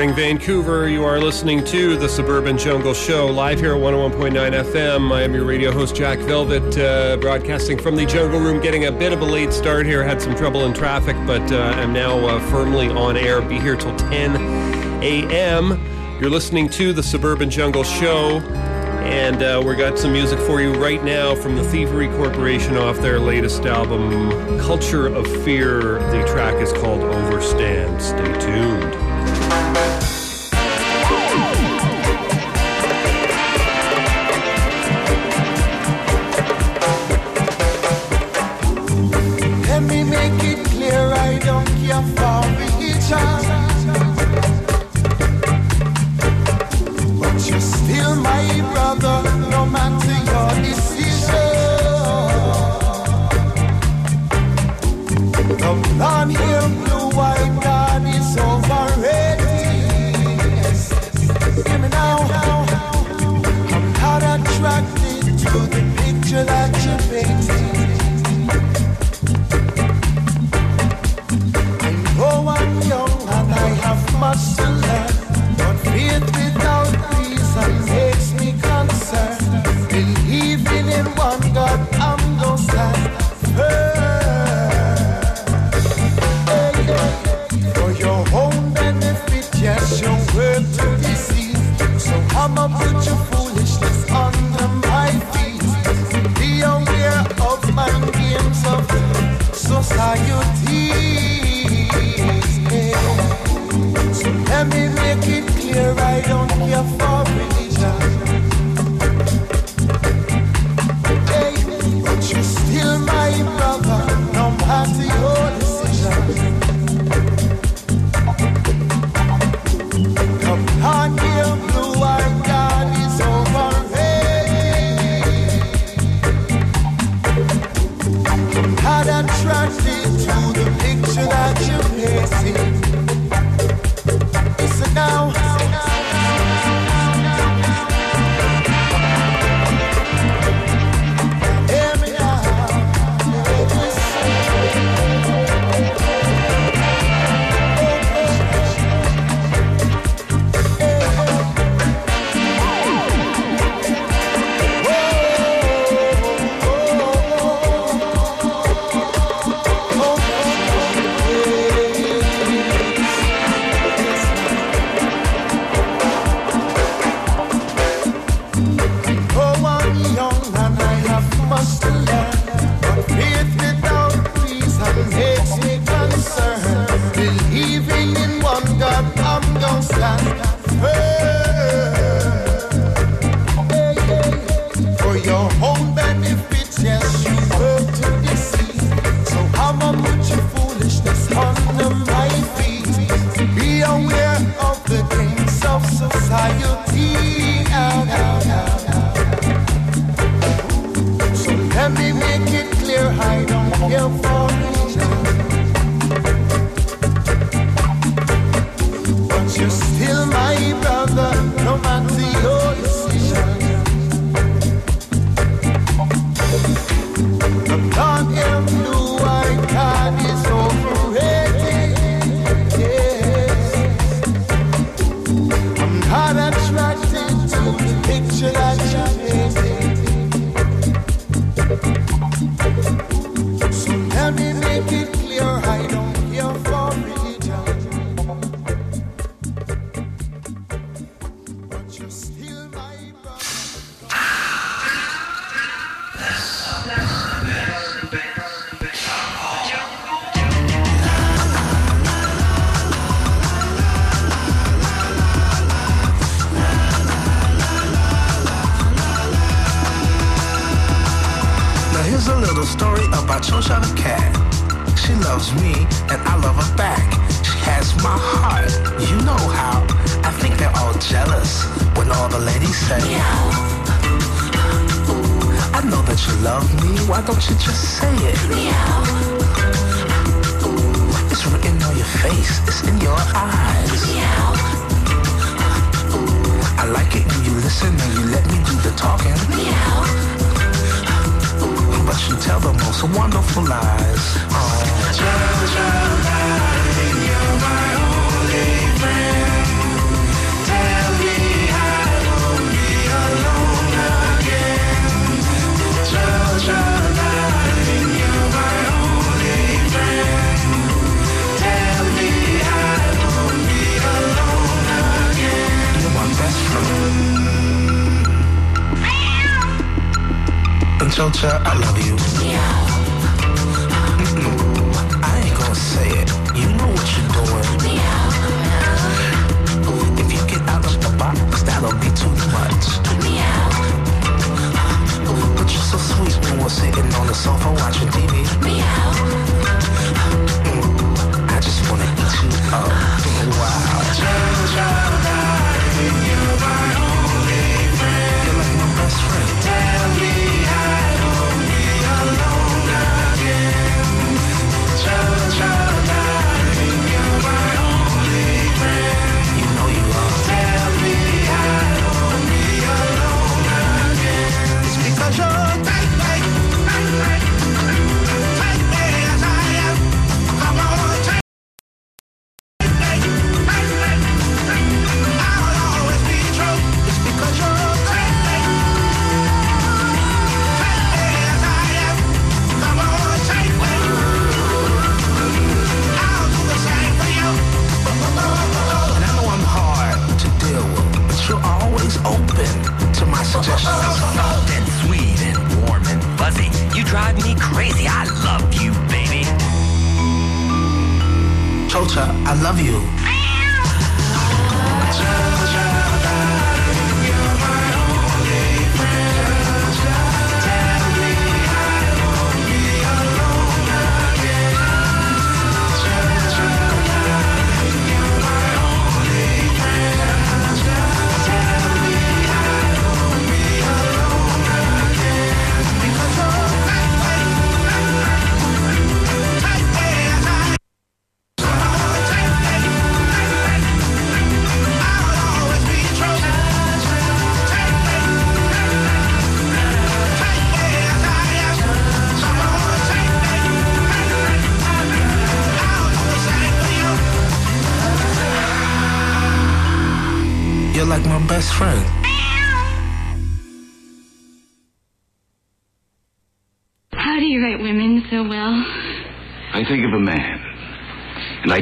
morning, Vancouver. You are listening to the Suburban Jungle Show live here at 101.9 FM. I am your radio host, Jack Velvet, uh, broadcasting from the Jungle Room, getting a bit of a late start here. Had some trouble in traffic, but uh, I'm now uh, firmly on air. Be here till 10 a.m. You're listening to the Suburban Jungle Show. And uh, we got some music for you right now from the Thievery Corporation off their latest album, Culture of Fear. The track is called Overstand. Stay tuned.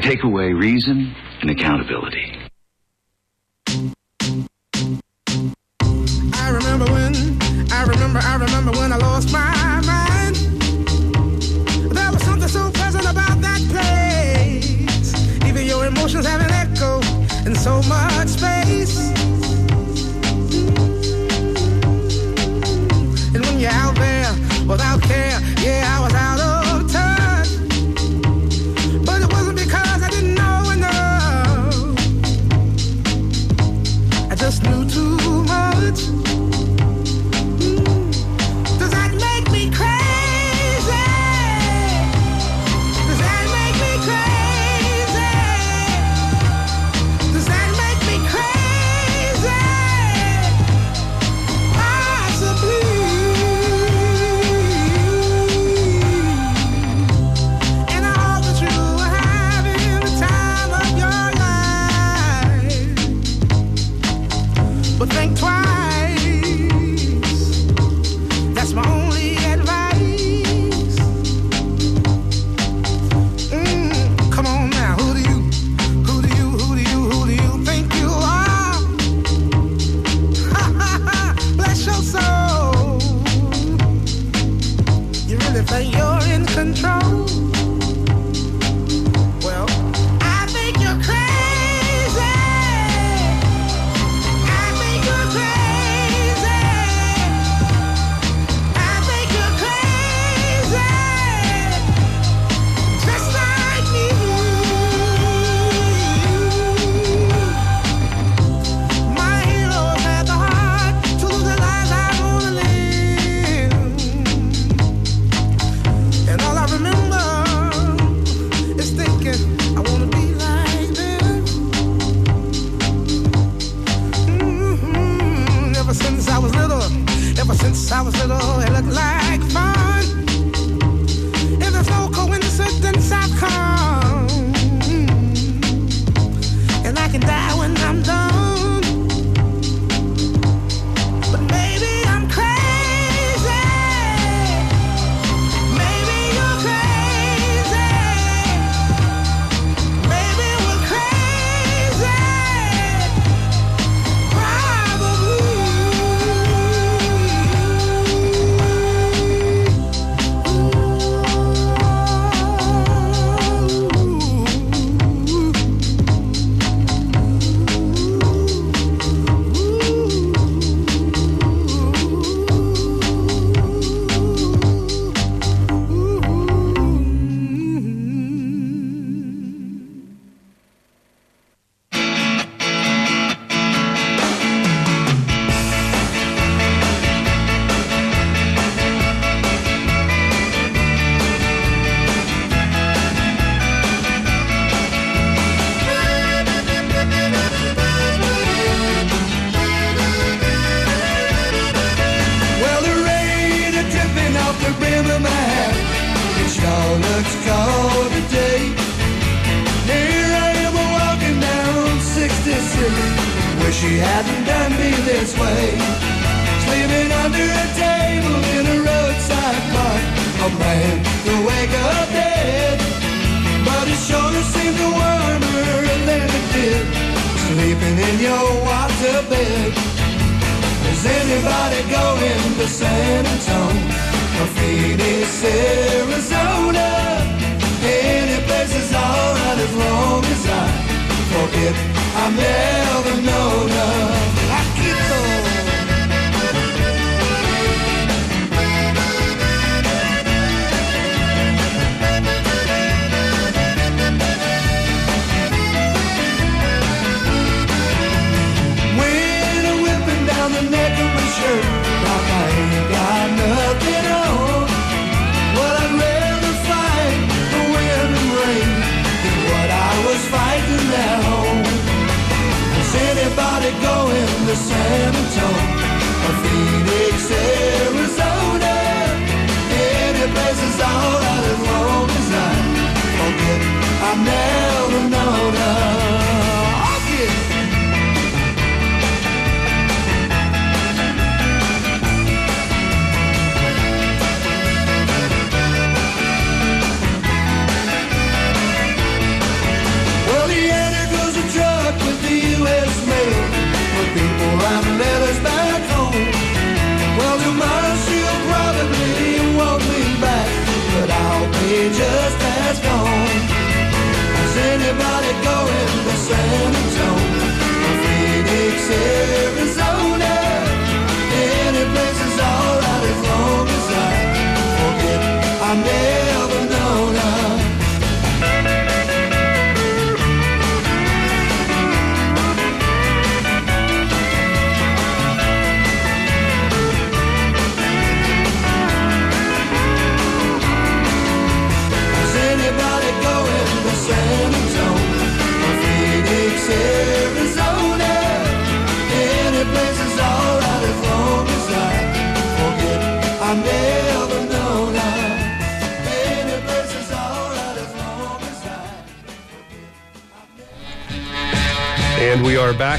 Take away reason and accountability.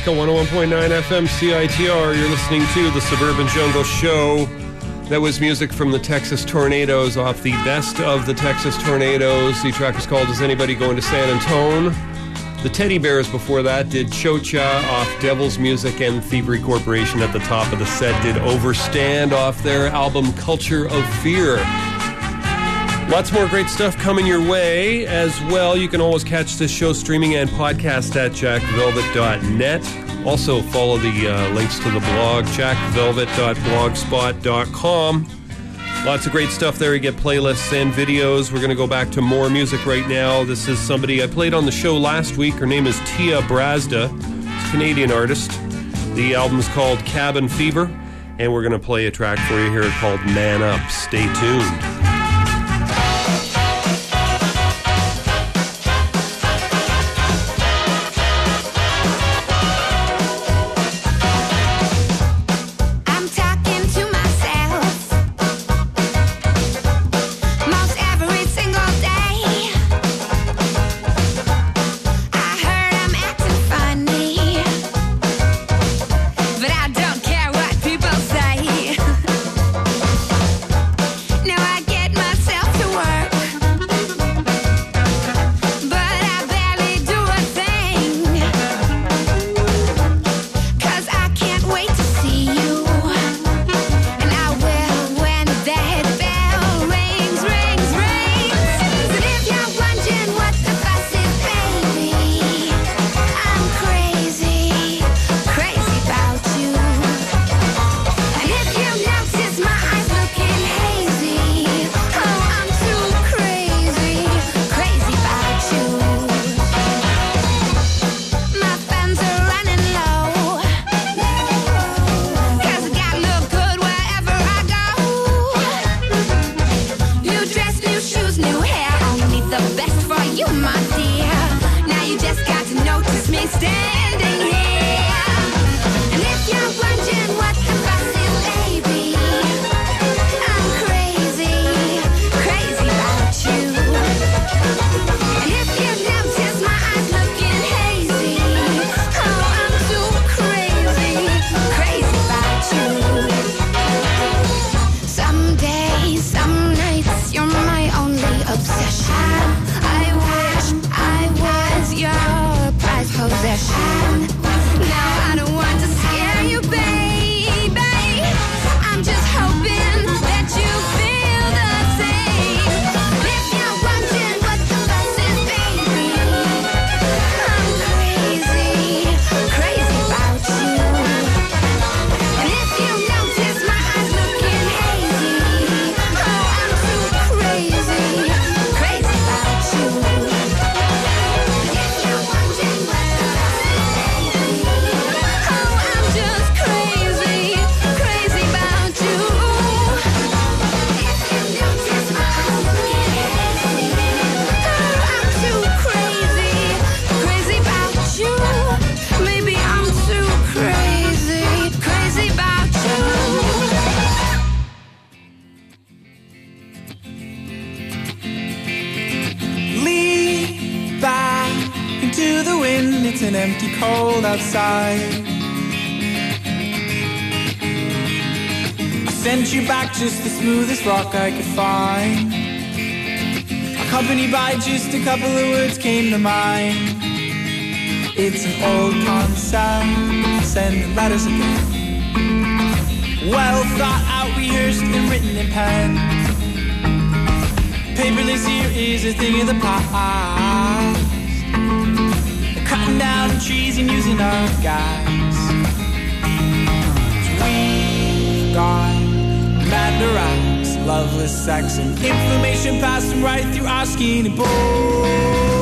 Michael, 101.9 FM CITR. You're listening to The Suburban Jungle Show. That was music from the Texas Tornados off the best of the Texas Tornados. The track is called Is Anybody Going to San Antone? The Teddybears before that did Chocha off Devil's Music and Thievery Corporation at the top of the set did Overstand off their album Culture of Fear. Lots more great stuff coming your way as well. You can always catch this show streaming and podcast at jackvelvet.net. Also, follow the uh, links to the blog, jackvelvet.blogspot.com. Lots of great stuff there. You get playlists and videos. We're going to go back to more music right now. This is somebody I played on the show last week. Her name is Tia Brazda, Canadian artist. The album's called Cabin Fever, and we're going to play a track for you here called Man Up. Stay tuned. came to mind. It's an old concept, sending letters again. Well thought out, rehearsed, and written in pen. Paperless here is a thing of the past. Cutting down trees and using our guys. We've got Mandarins, loveless sex, and information passing right through our skin and bones.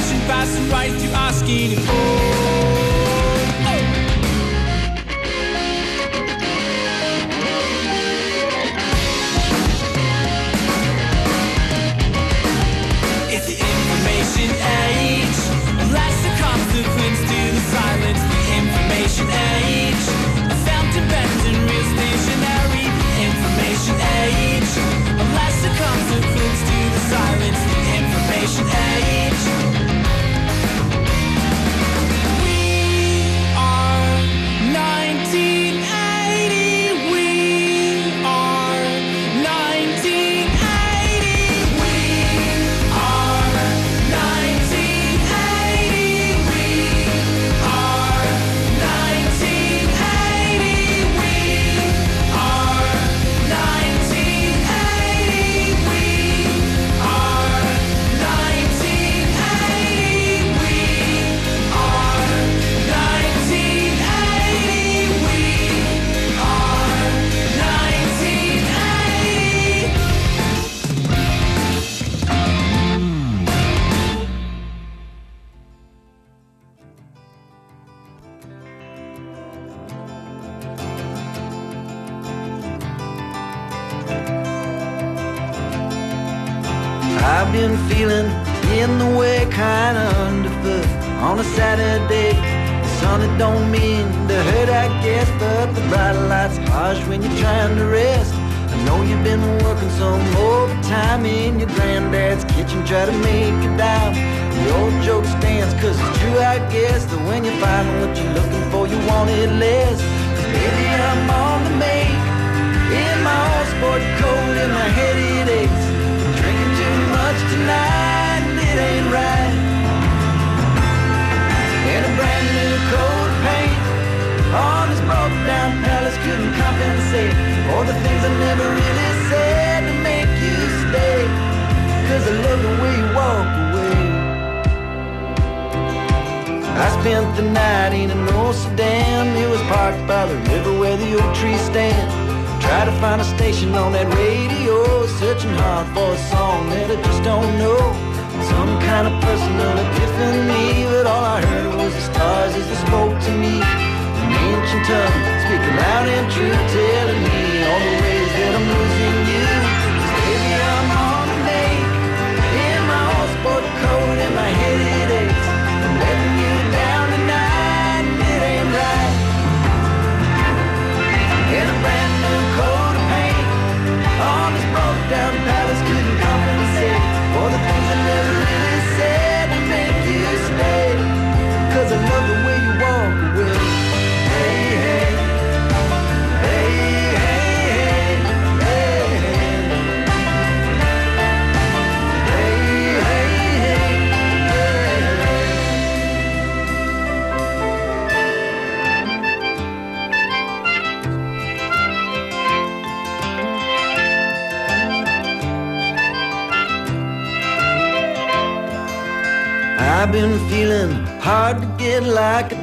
fast passing right through asking you for.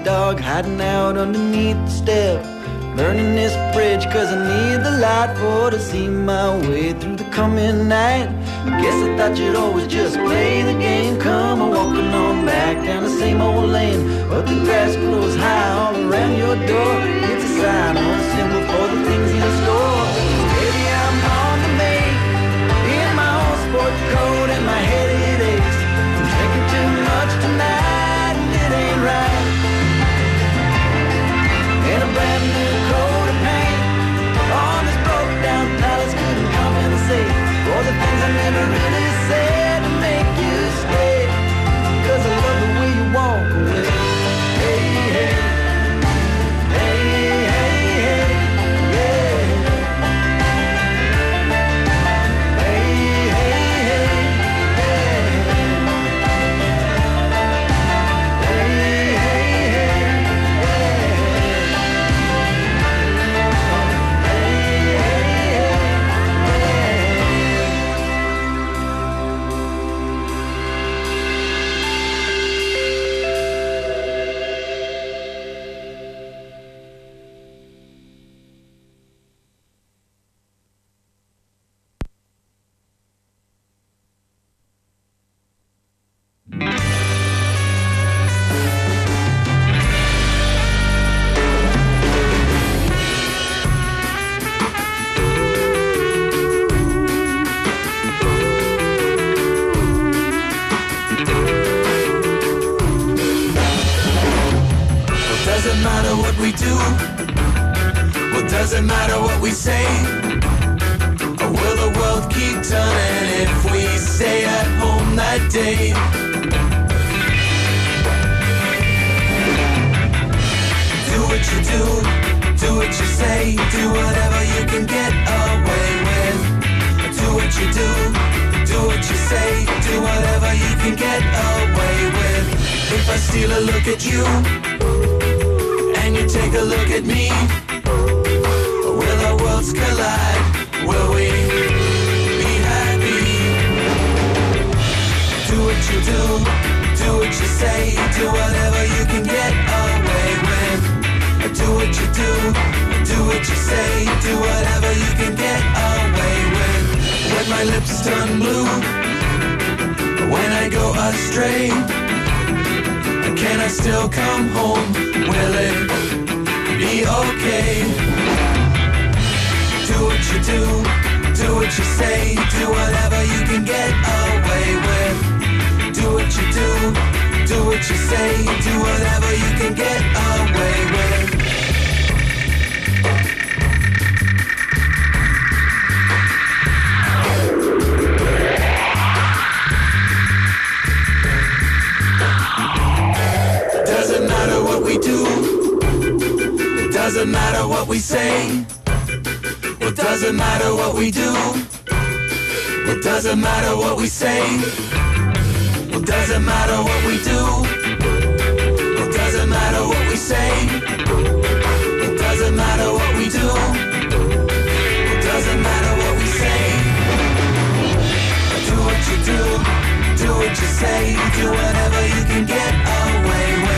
Dog hiding out underneath the step. Learning this bridge cause I need the light for to see my way through the coming night. I guess I thought you'd always just play the game. Come on walking on back down the same old lane. But the grass grows high all around your door. It's a sign a symbol for the things in store. My lips turn blue, when I go astray. Can I still come home? Will it be okay? Do what you do, do what you say, do whatever you can get away with. Do what you do, do what you say, do whatever you can get away with. Doesn't matter what we say. It doesn't matter what we do. It doesn't matter what we say. It doesn't matter what we do. It doesn't matter what we say. It doesn't matter what we do. It doesn't matter what we say. Do what you do. Do what you say. Do whatever you can get away with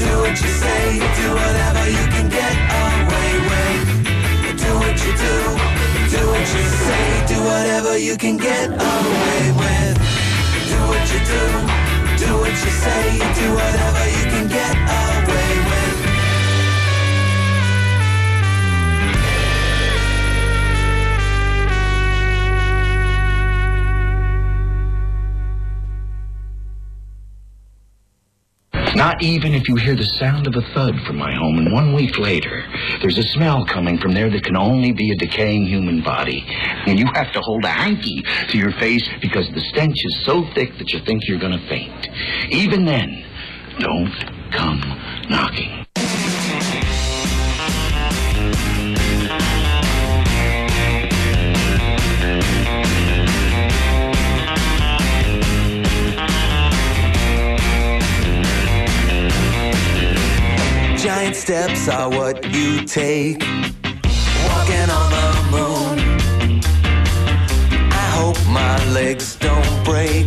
do what you say, do whatever you can get away with. Do what you do, do what you say, do whatever you can get away with. Do what you do, do what you say, do whatever you can get away with. Not even if you hear the sound of a thud from my home, and one week later, there's a smell coming from there that can only be a decaying human body. And you have to hold a hanky to your face because the stench is so thick that you think you're going to faint. Even then, don't come knocking. Giant steps are what you take. Walking on the moon. I hope my legs don't break.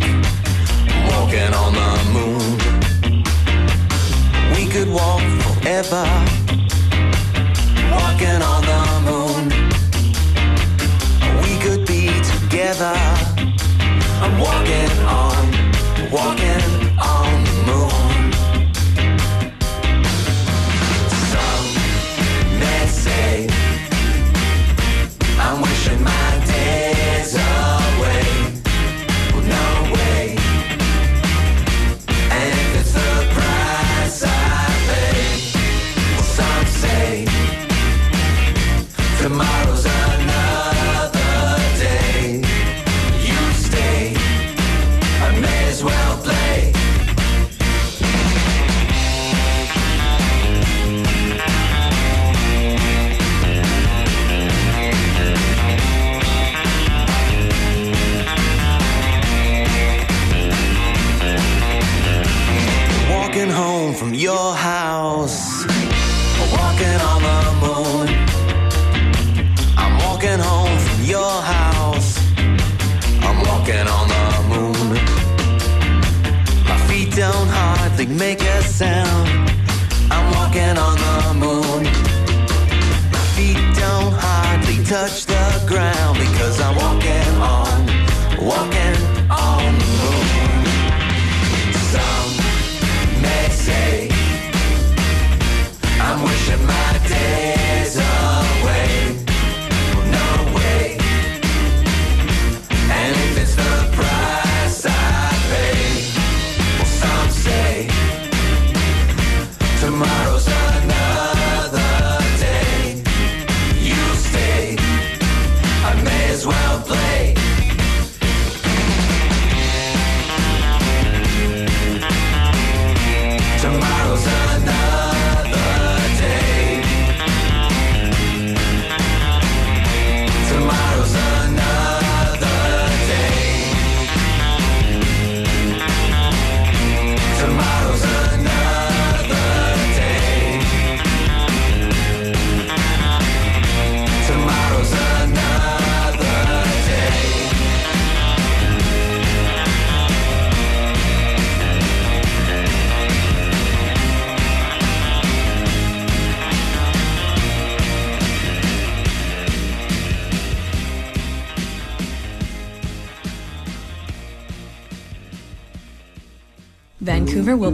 Walking on the moon. We could walk forever. Walking on the moon. We could be together. I'm walking on, walking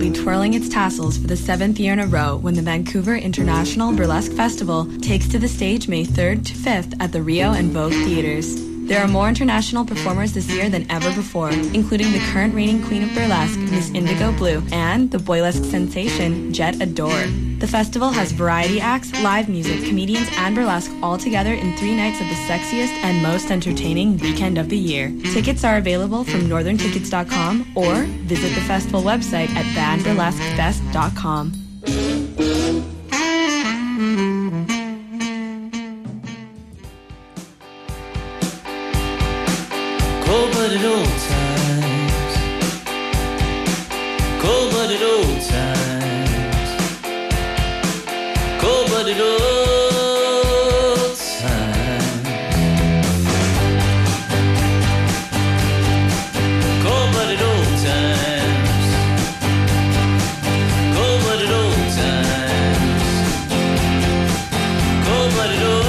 be twirling its tassels for the seventh year in a row when the Vancouver International Burlesque Festival takes to the stage May 3rd to 5th at the Rio and Vogue Theaters. There are more international performers this year than ever before, including the current reigning queen of burlesque, Miss Indigo Blue, and the boylesque sensation, Jett Adore. The festival has variety acts, live music, comedians, and burlesque all together in three nights of the sexiest and most entertaining weekend of the year. Tickets are available from northerntickets.com or visit the festival website at vanburlesquefest.com. it all.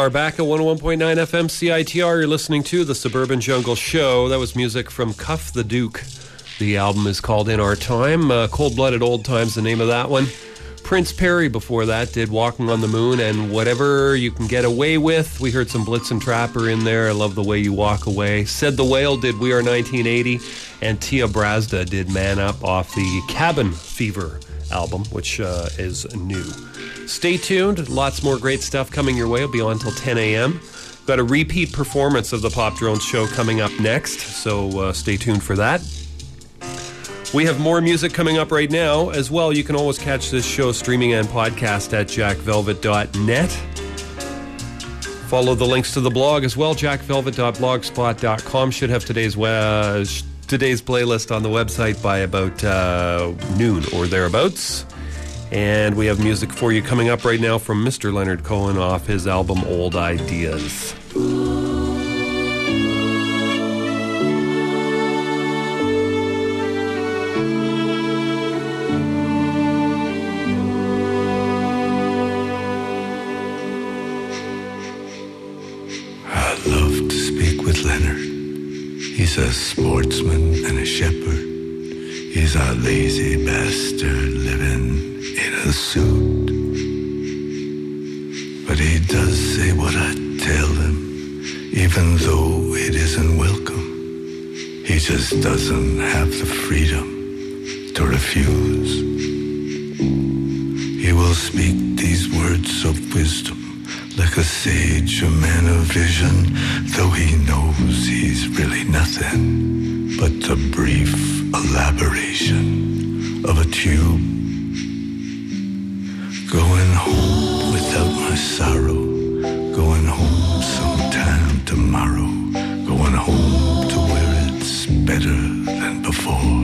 Are back at 101.9 FM CITR. You're listening to the Suburban Jungle Show. That was music from Cuff the Duke. The album is called In Our Time. Uh, Cold Blooded Old Times, the name of that one. Prince Perry before that did Walking on the Moon and Whatever You Can Get Away With. We heard some Blitzen Trapper in there. I love the way you walk away. Said the Whale did We Are 1980. And Tia Brazda did Man Up off the Cabin Fever album, which uh, is new. Stay tuned. Lots more great stuff coming your way. It'll be on until 10 a.m. Got a repeat performance of the Pop Drones show coming up next, so uh, stay tuned for that. We have more music coming up right now as well. You can always catch this show streaming and podcast at jackvelvet.net. Follow the links to the blog as well. jackvelvet.blogspot.com should have today's uh, today's playlist on the website by about uh, noon or thereabouts. And we have music for you coming up right now from Mr. Leonard Cohen off his album Old Ideas. Just doesn't have the freedom to refuse. He will speak these words of wisdom like a sage, a man of vision, though he knows he's really nothing but the brief elaboration of a tube. Going home without my sorrow, going home sometime tomorrow, going home than before.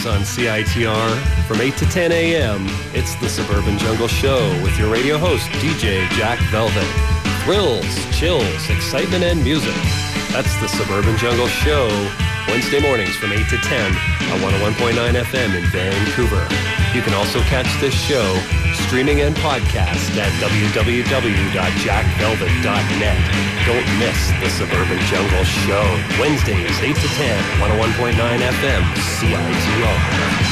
Mornings on CITR from 8 to 10 a.m. It's the Suburban Jungle Show with your radio host, DJ Jack Velvet. Thrills, chills, excitement, and music. That's the Suburban Jungle Show, Wednesday mornings from 8 to 10 on 101.9 FM in Vancouver. You can also catch this show streaming and podcast at www.jackvelvet.net. Don't miss the Suburban Jungle Show, Wednesdays 8 to 10, 101.9 FM, CITR.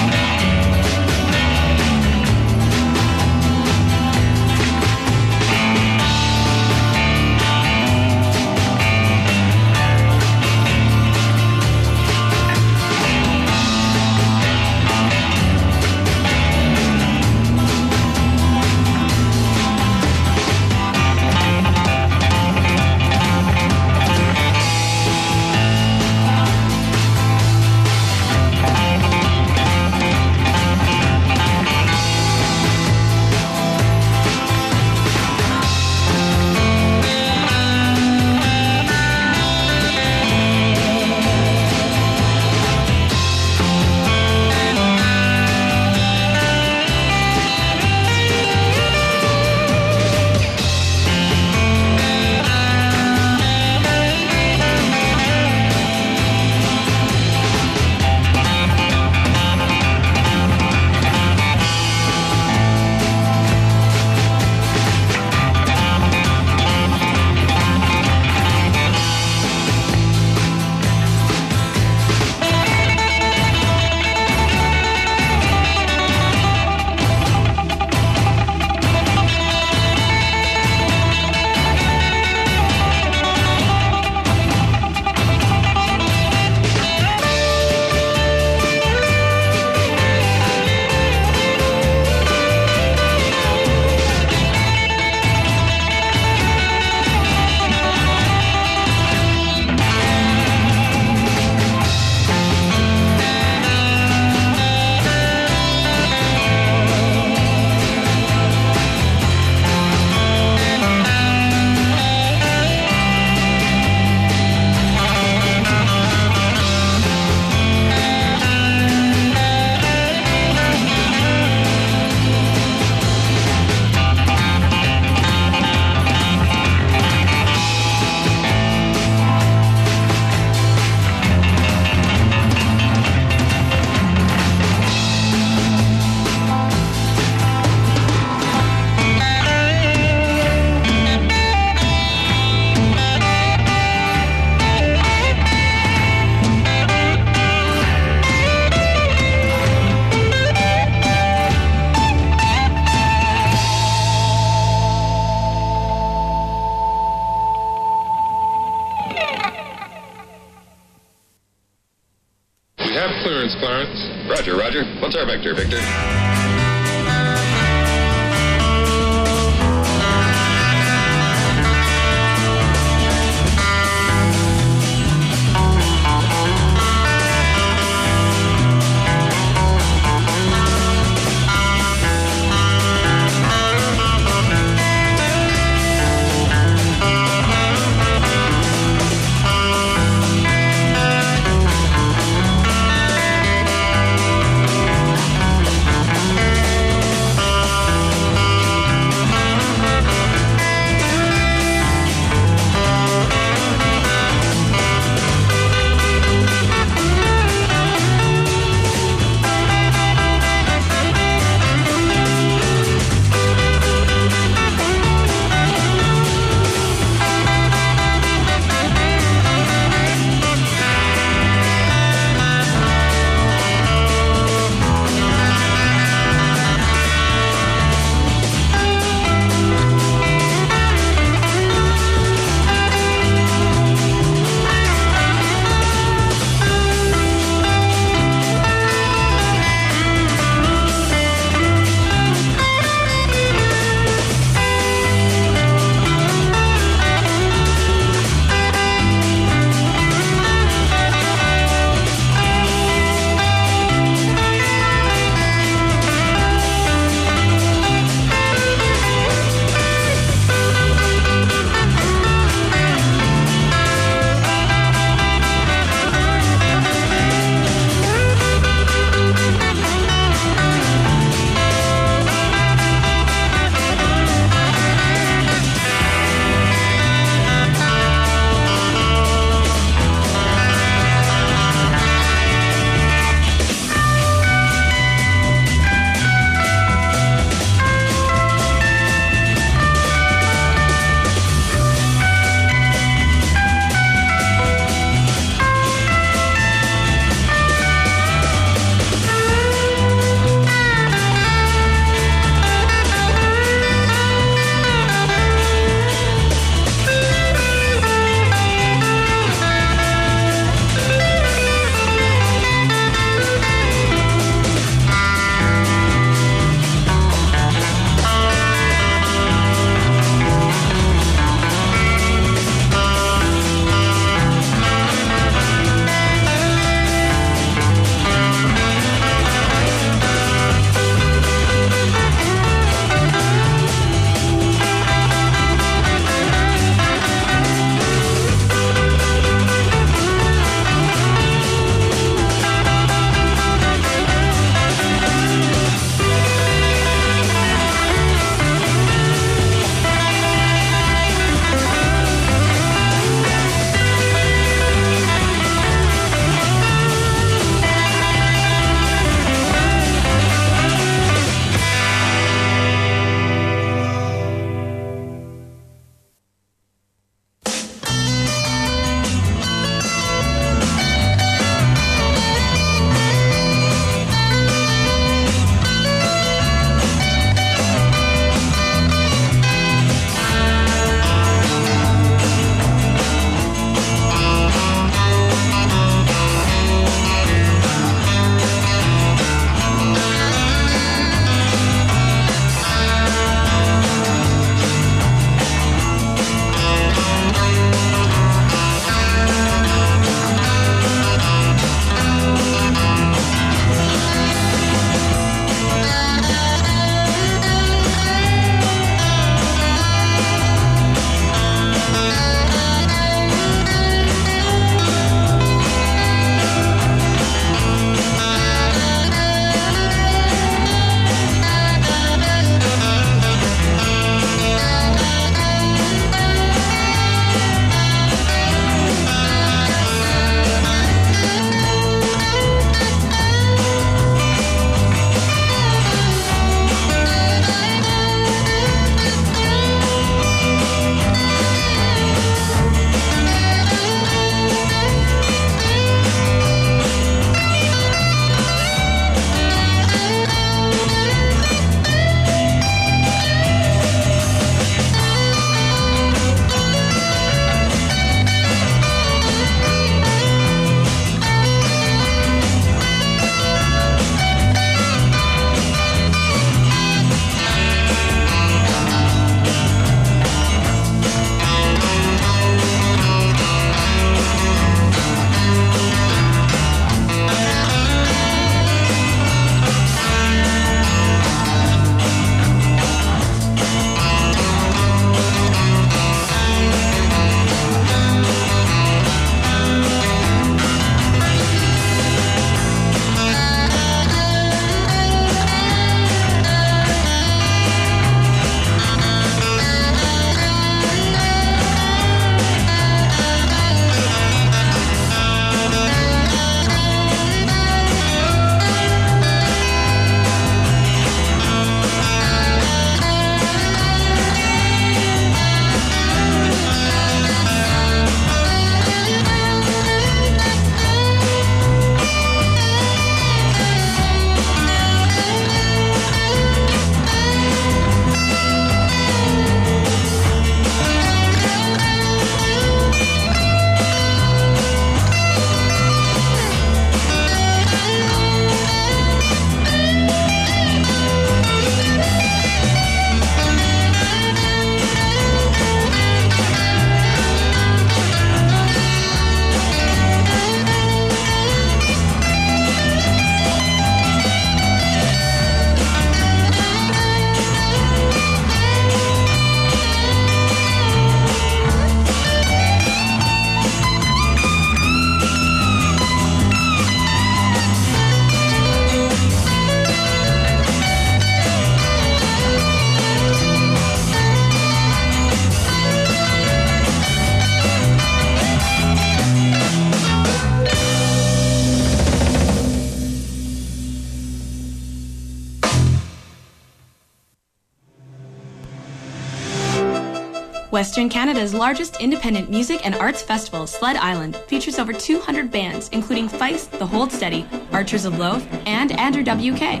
Western Canada's largest independent music and arts festival, Sled Island, features over 200 bands, including Feist, The Hold Steady, Archers of Loaf, and Andrew WK.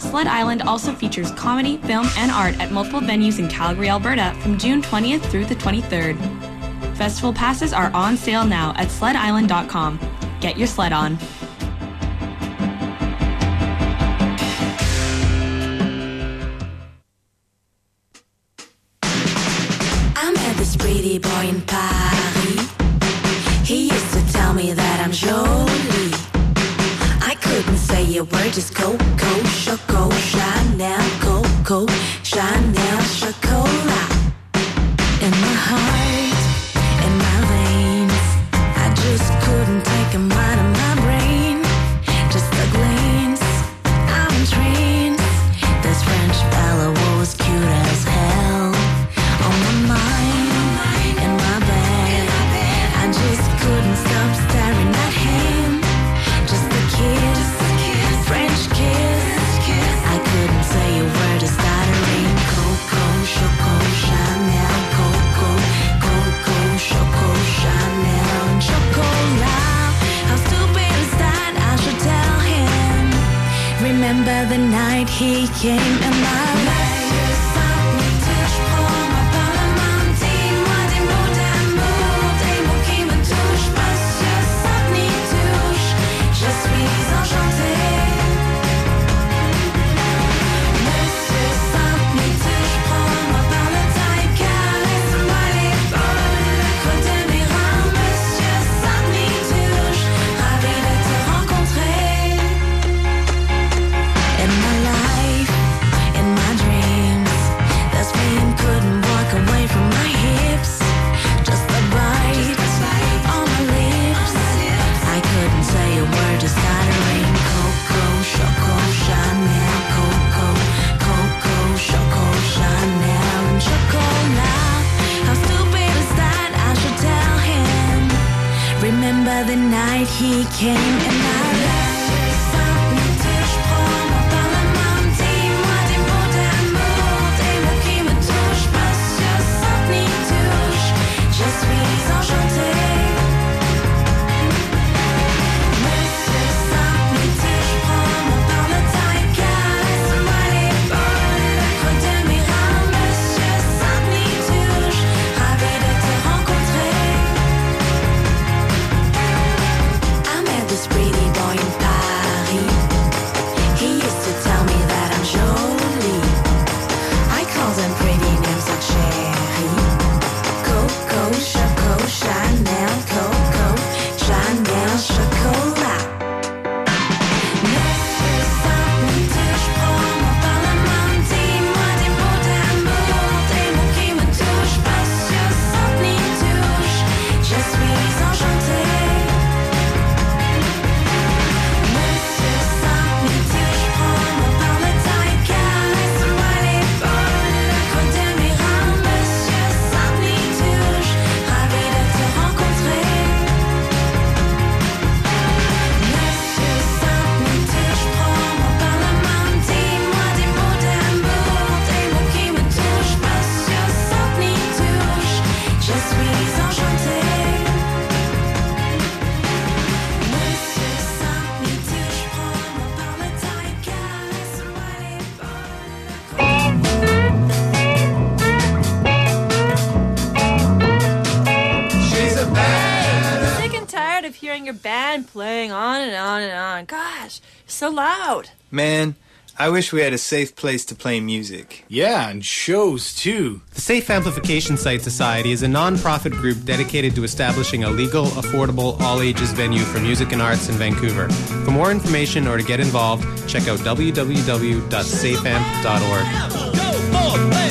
Sled Island also features comedy, film, and art at multiple venues in Calgary, Alberta from June 20th through the 23rd. Festival passes are on sale now at sledisland.com. Get your sled on. Remember the night he came in my life the night he came and I out. Man, I wish we had a safe place to play music. Yeah, and shows too. The Safe Amplification Site Society is a nonprofit group dedicated to establishing a legal, affordable, all ages venue for music and arts in Vancouver. For more information or to get involved, check out www.safeamp.org.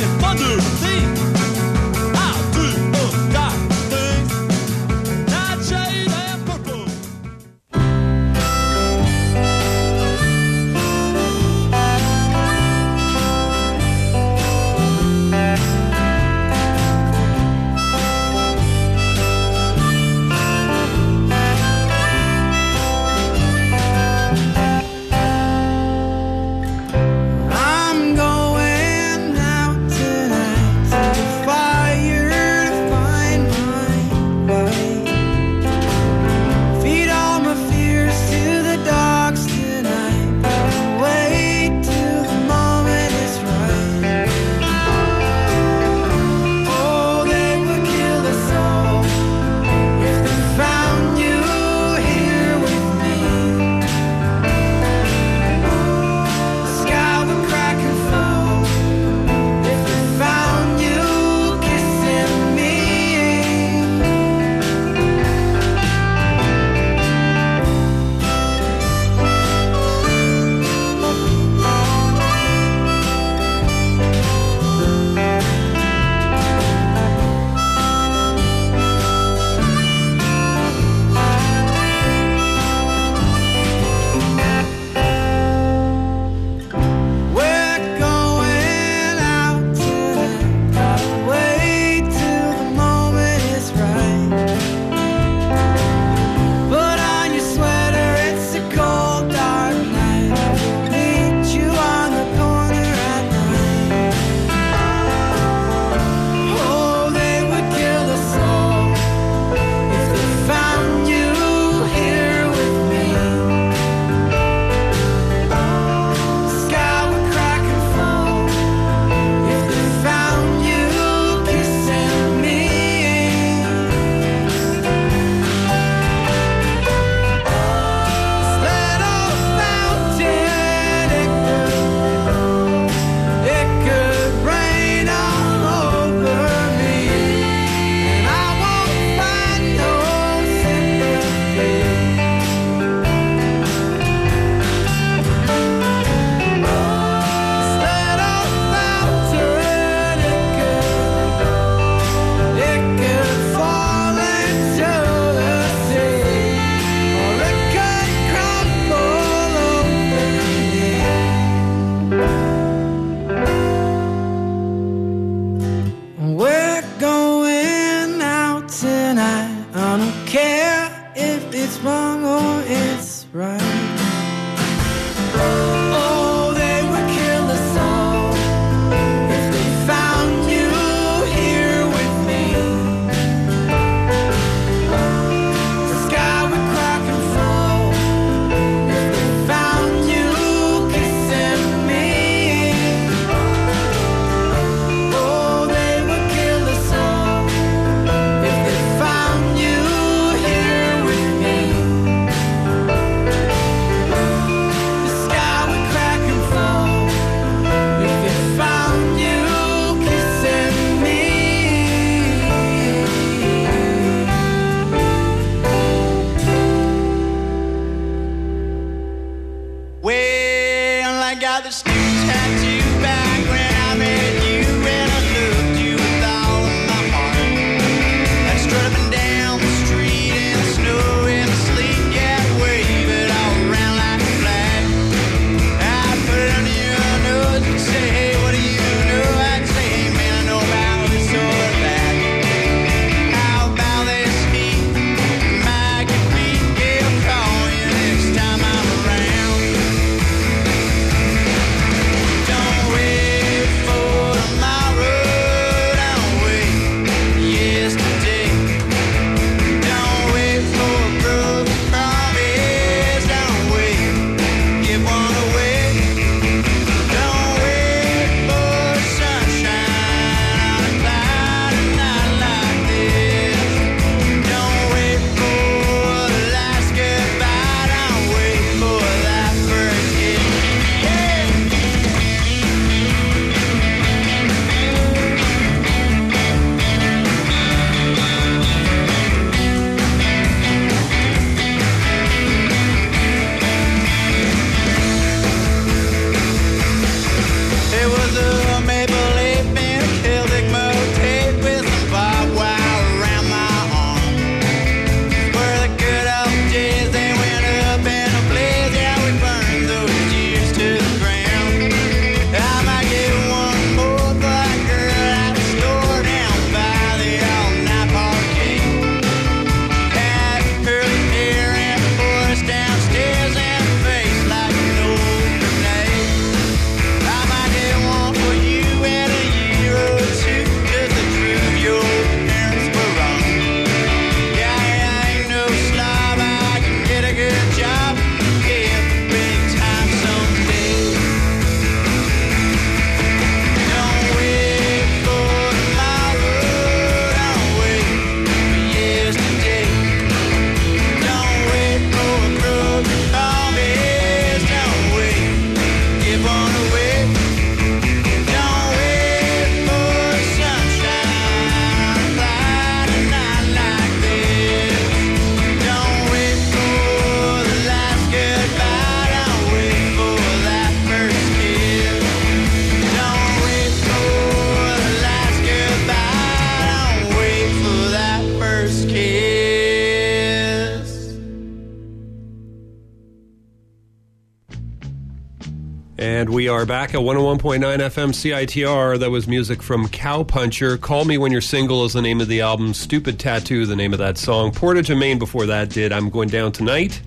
And we are back at 101.9 FM CITR. That was music from Cowpuncher. Call Me When You're Single is the name of the album. Stupid Tattoo, the name of that song. Portage and Maine before that did I'm Going Down Tonight.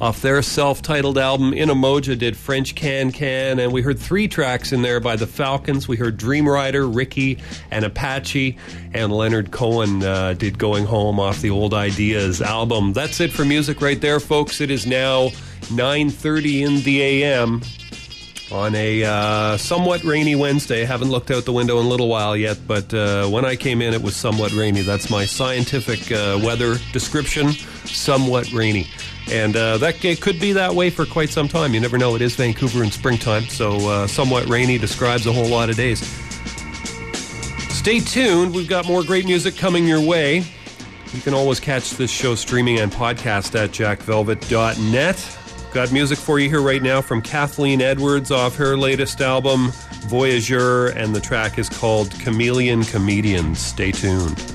Off their self titled album, Inamoja did French Can Can. And we heard three tracks in there by the Falcons. We heard Dream Rider, Ricky, and Apache. And Leonard Cohen uh, did Going Home off the Old Ideas album. That's it for music right there, folks. It is now 9.30 in the a.m on a uh, somewhat rainy Wednesday. Haven't looked out the window in a little while yet, but uh, when I came in, it was somewhat rainy. That's my scientific uh, weather description somewhat rainy. And uh, that it could be that way for quite some time. You never know. It is Vancouver in springtime, so uh, somewhat rainy describes a whole lot of days. Stay tuned. We've got more great music coming your way. You can always catch this show streaming and podcast at jackvelvet.net. Got music for you here right now from Kathleen Edwards off her latest album, Voyageur, and the track is called Chameleon Comedians. Stay tuned.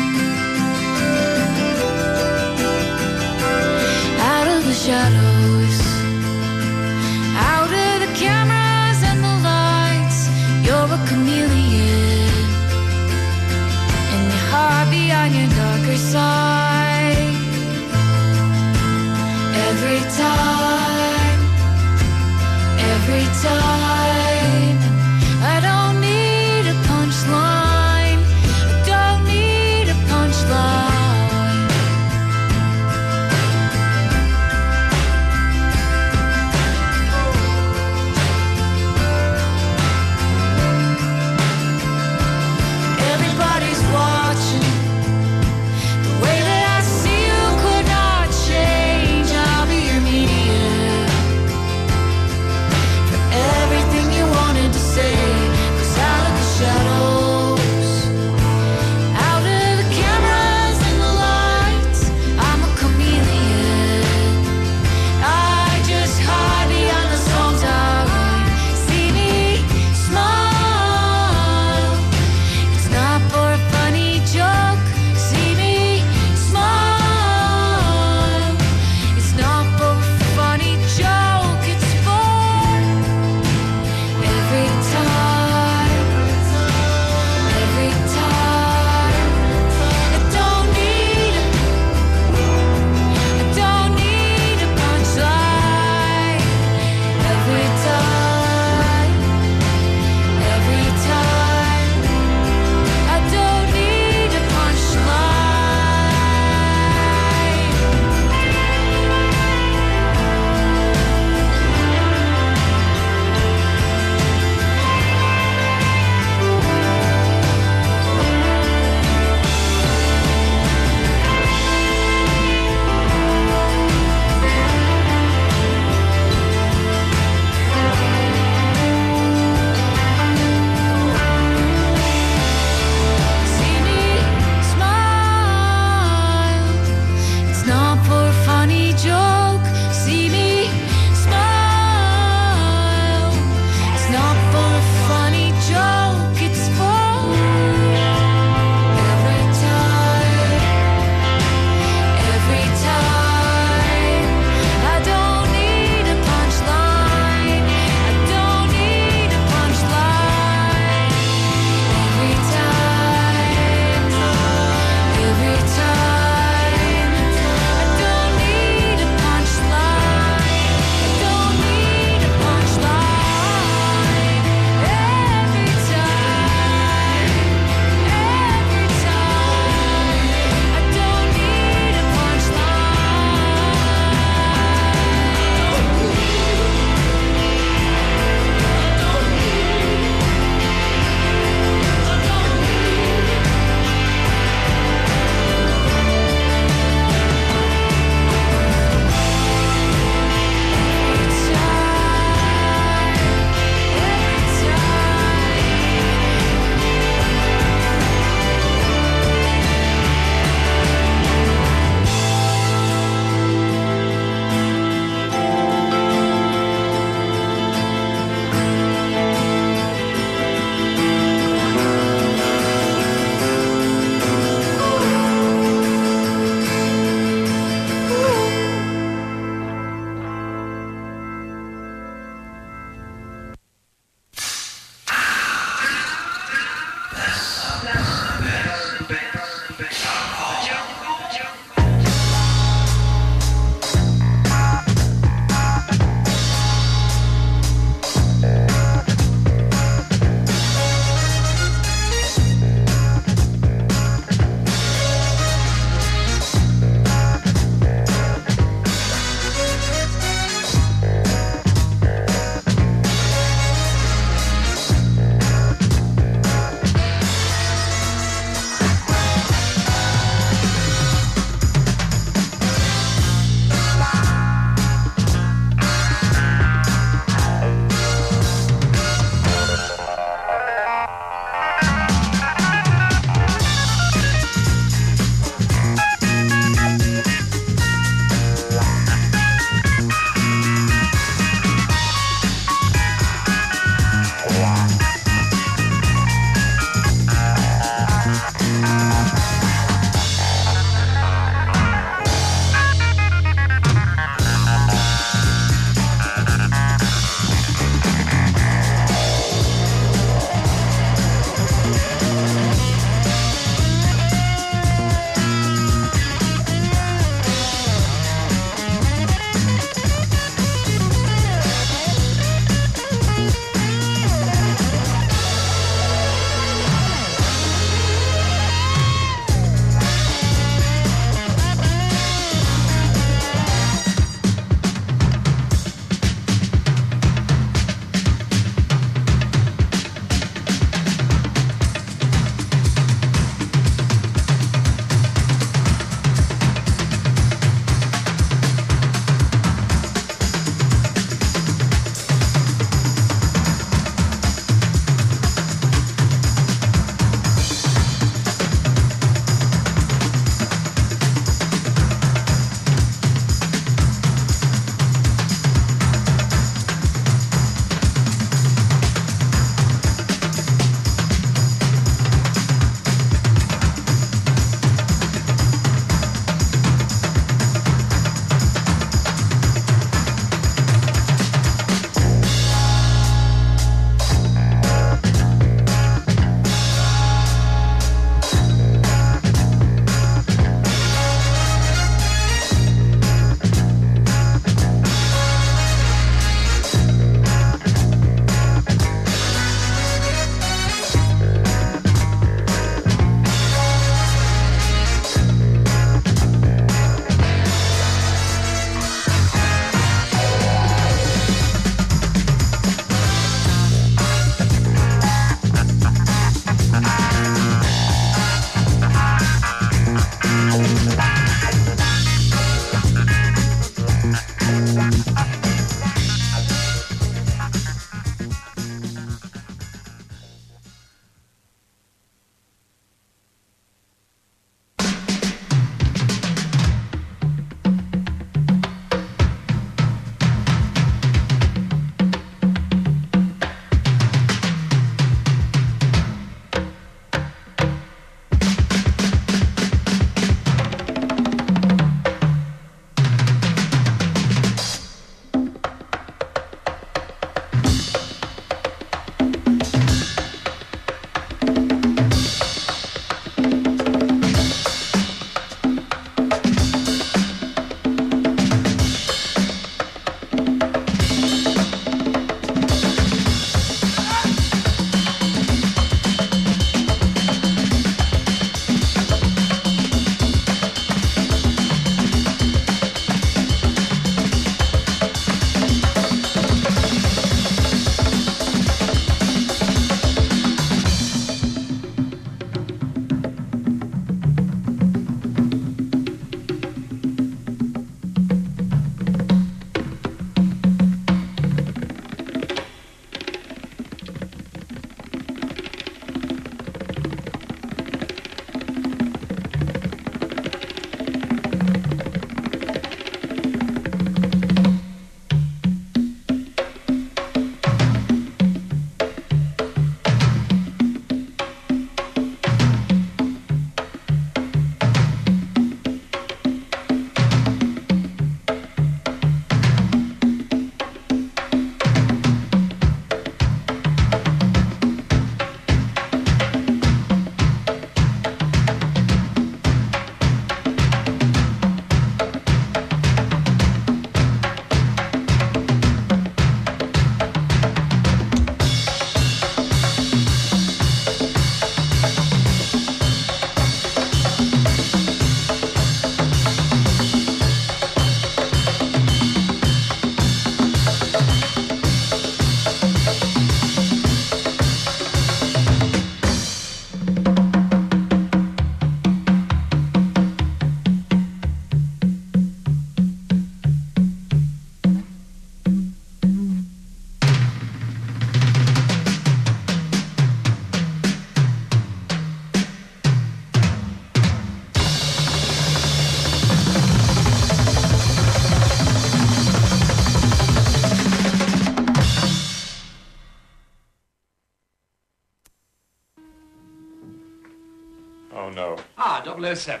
Ah, 007.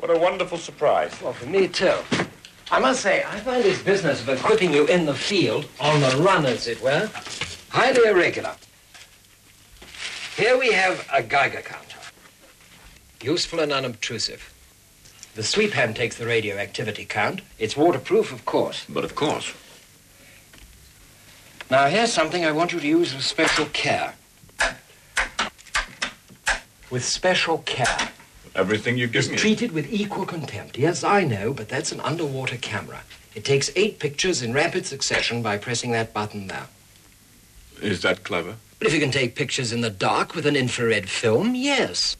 What a wonderful surprise. Well, for me, too. I must say, I find this business of equipping you in the field, on the run, as it were, highly irregular. Here we have a Geiger counter. Useful and unobtrusive. The sweep hand takes the radioactivity count. It's waterproof, of course. But of course. Now, here's something I want you to use with special care. With special care. Everything you give It's me. treated with equal contempt. Yes, I know, but that's an underwater camera. It takes eight pictures in rapid succession by pressing that button there. Is that clever? But if you can take pictures in the dark with an infrared film, yes.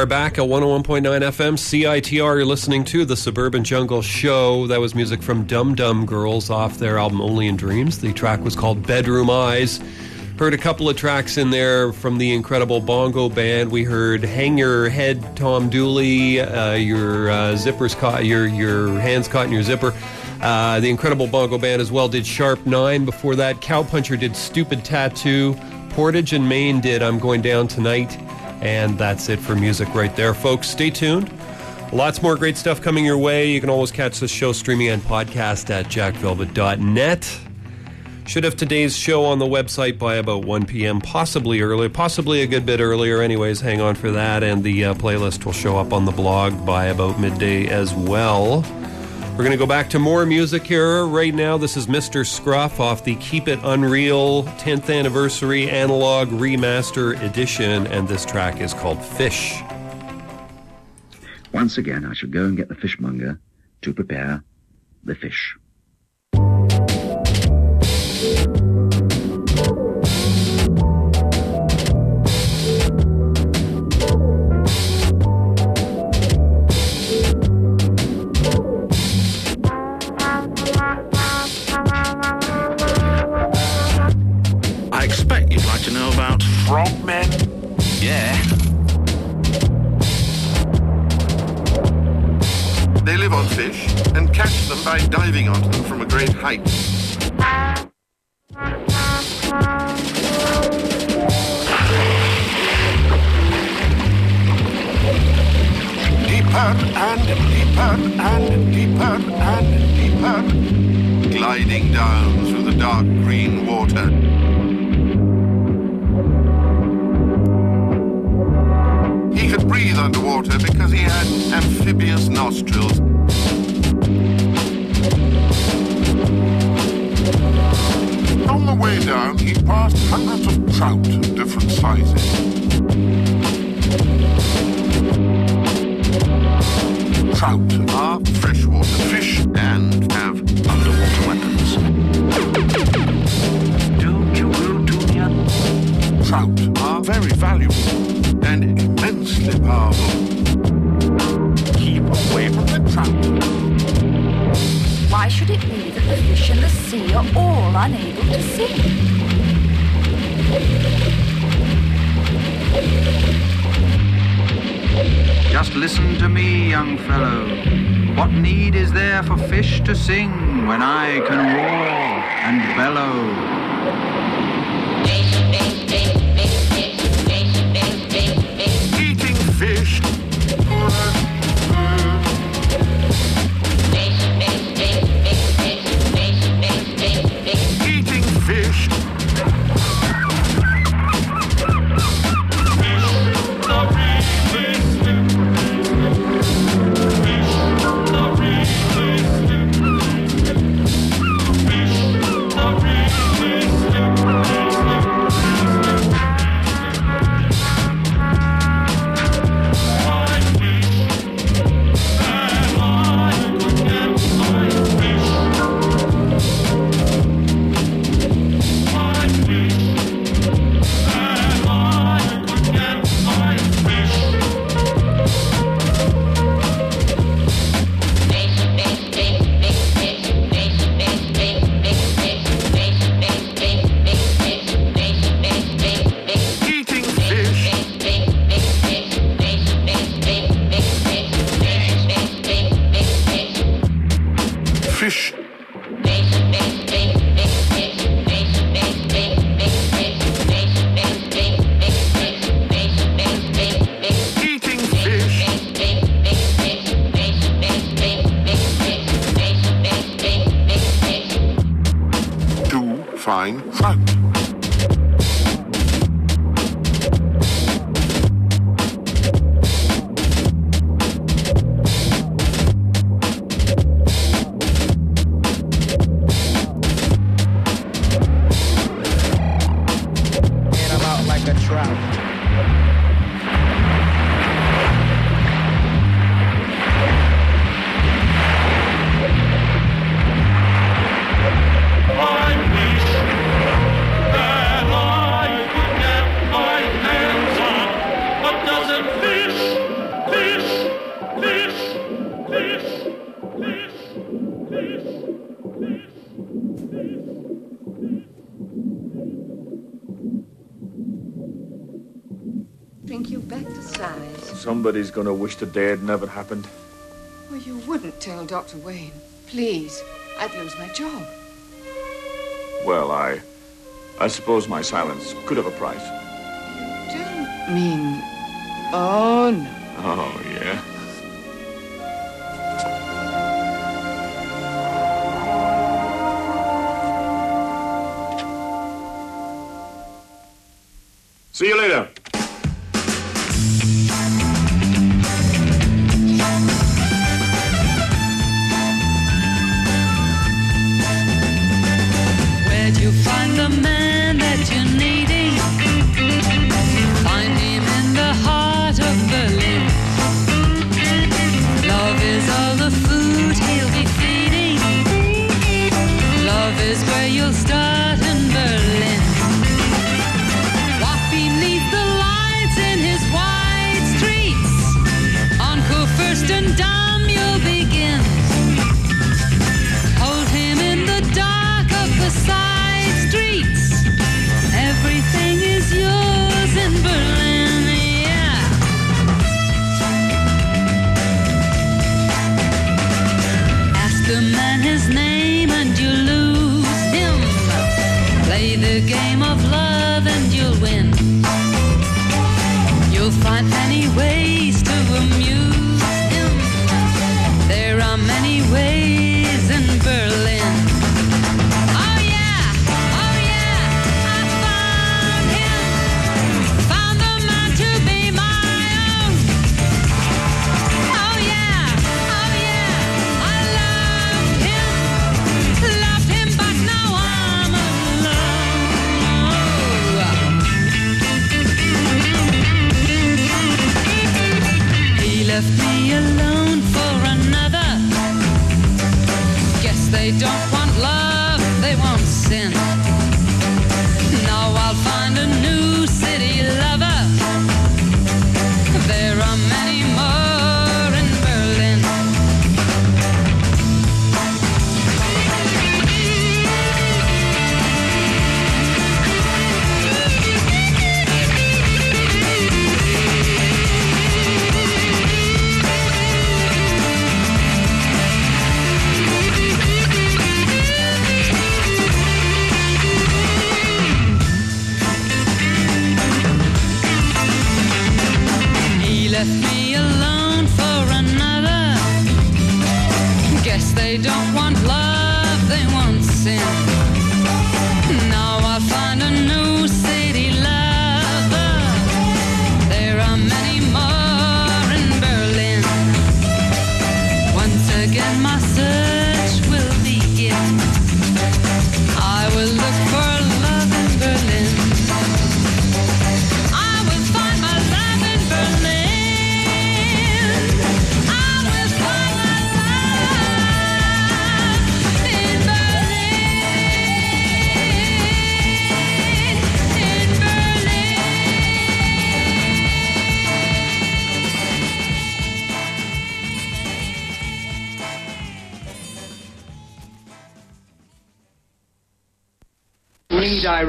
Are back at 101.9 FM CITR. You're listening to the Suburban Jungle Show. That was music from Dum Dum Girls off their album Only in Dreams. The track was called Bedroom Eyes. Heard a couple of tracks in there from the incredible Bongo Band. We heard "Hang Your Head," Tom Dooley. Uh, your uh, zippers caught, your your hands caught in your zipper. Uh, the Incredible Bongo Band as well did Sharp 9. Before that, Cowpuncher did Stupid Tattoo. Portage and Maine did I'm Going Down Tonight. And that's it for music right there, folks. Stay tuned. Lots more great stuff coming your way. You can always catch the show streaming and podcast at jackvelvet.net. Should have today's show on the website by about 1 p.m., possibly earlier, possibly a good bit earlier. Anyways, hang on for that. And the uh, playlist will show up on the blog by about midday as well. We're going to go back to more music here. Right now, this is Mr. Scruff off the Keep It Unreal 10th Anniversary Analog Remaster Edition, and this track is called Fish. Once again, I shall go and get the fishmonger to prepare the fish. Fish and catch them by diving onto them from a great height. Deeper and deeper and deeper and deeper, gliding down through the dark green water. He could breathe underwater because he had amphibious nostrils. Way down, he passed hundreds of trout of different sizes. Trout are freshwater fish and have underwater weapons. Do you know, Duniya? Trout are very valuable and immensely powerful. Keep away from the trout. Why should it be that the fish in the sea are all unable to sing? Just listen to me, young fellow. What need is there for fish to sing when I can roar and bellow? Somebody's going to wish the day had never happened. Well, you wouldn't tell Dr. Wayne. Please. I'd lose my job. Well, I... I suppose my silence could have a price. You don't mean... Oh, no. Oh, yeah.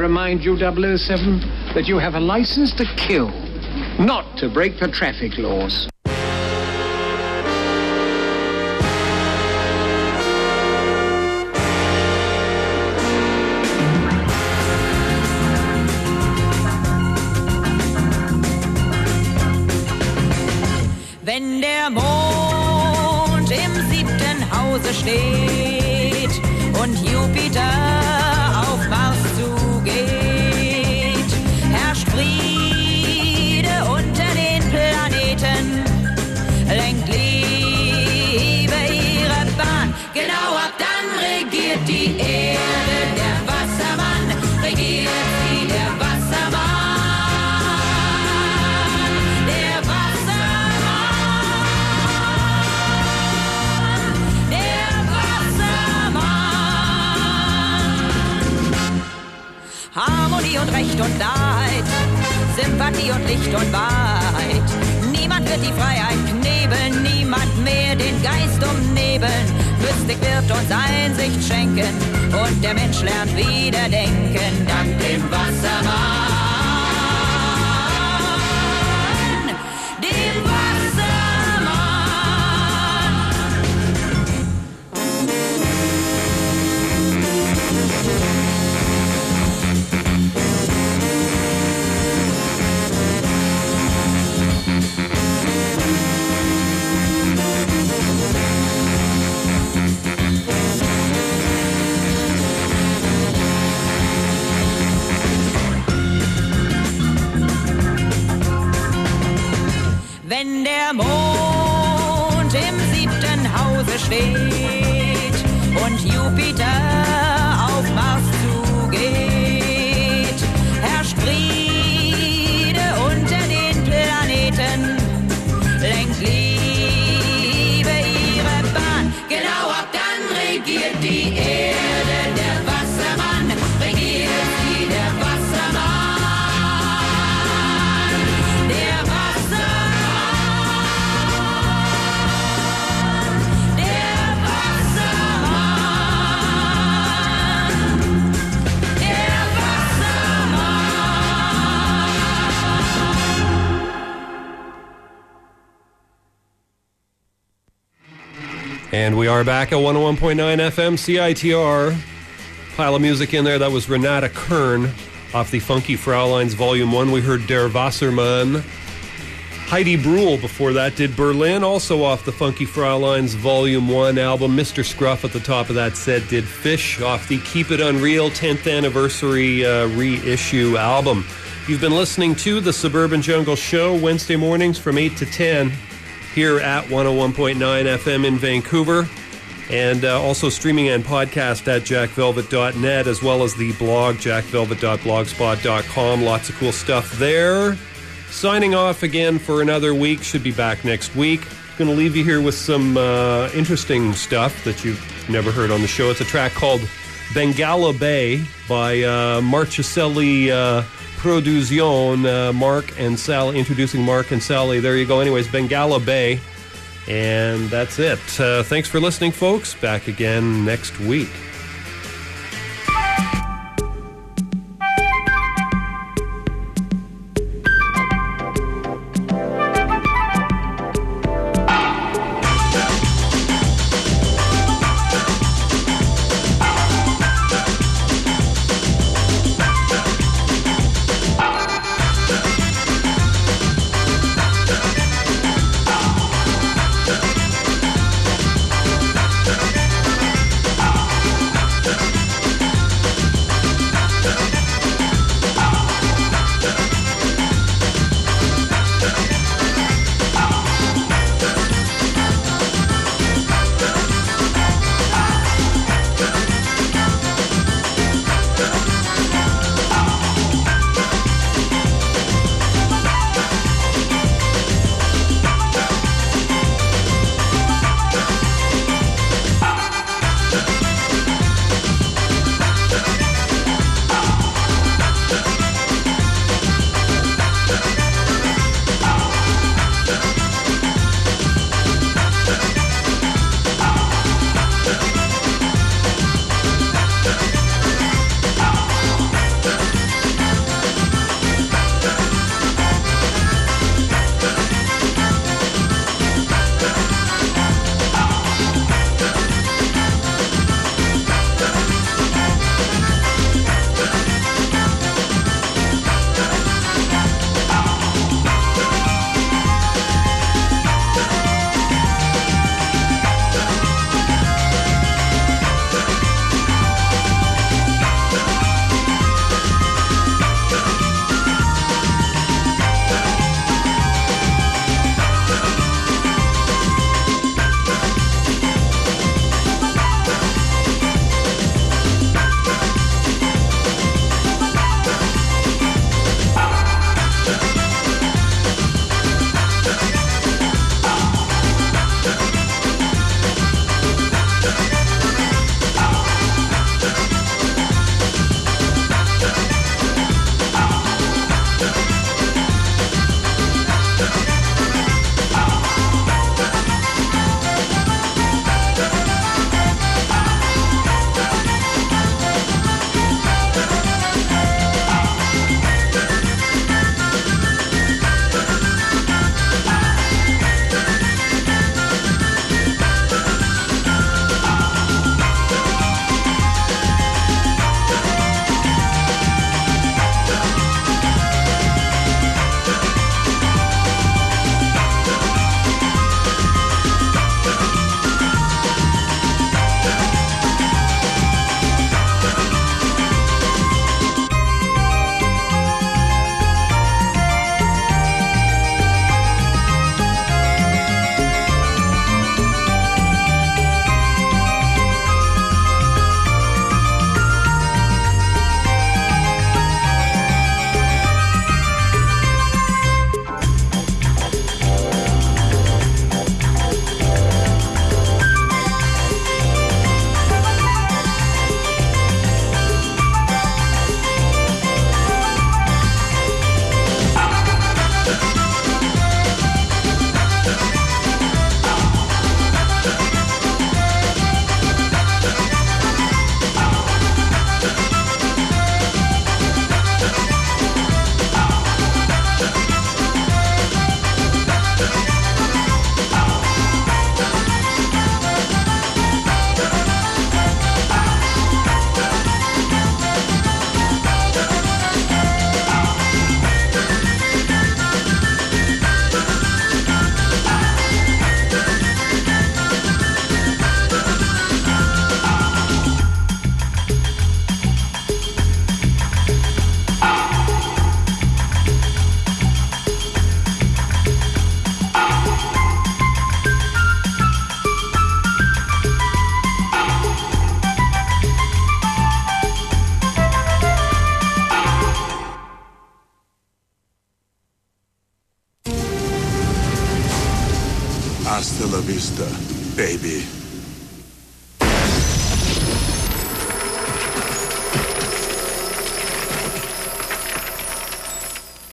remind you, 007, that you have a license to kill, not to break the traffic laws. And we are back at 101.9 FM CITR. Pile of music in there. That was Renata Kern off the Funky Fraulein's Volume 1. We heard Der Wassermann. Heidi Brühl before that did Berlin, also off the Funky Fraulein's Volume 1 album. Mr. Scruff at the top of that set did Fish off the Keep It Unreal 10th anniversary uh, reissue album. You've been listening to The Suburban Jungle Show Wednesday mornings from 8 to 10 here at 101.9 FM in Vancouver. And uh, also streaming and podcast at jackvelvet.net, as well as the blog, jackvelvet.blogspot.com. Lots of cool stuff there. Signing off again for another week. Should be back next week. Going to leave you here with some uh, interesting stuff that you've never heard on the show. It's a track called Bengala Bay by uh, uh, Produzione. Uh, Mark and Sally, introducing Mark and Sally. There you go. Anyways, Bengala Bay. And that's it. Uh, thanks for listening, folks. Back again next week.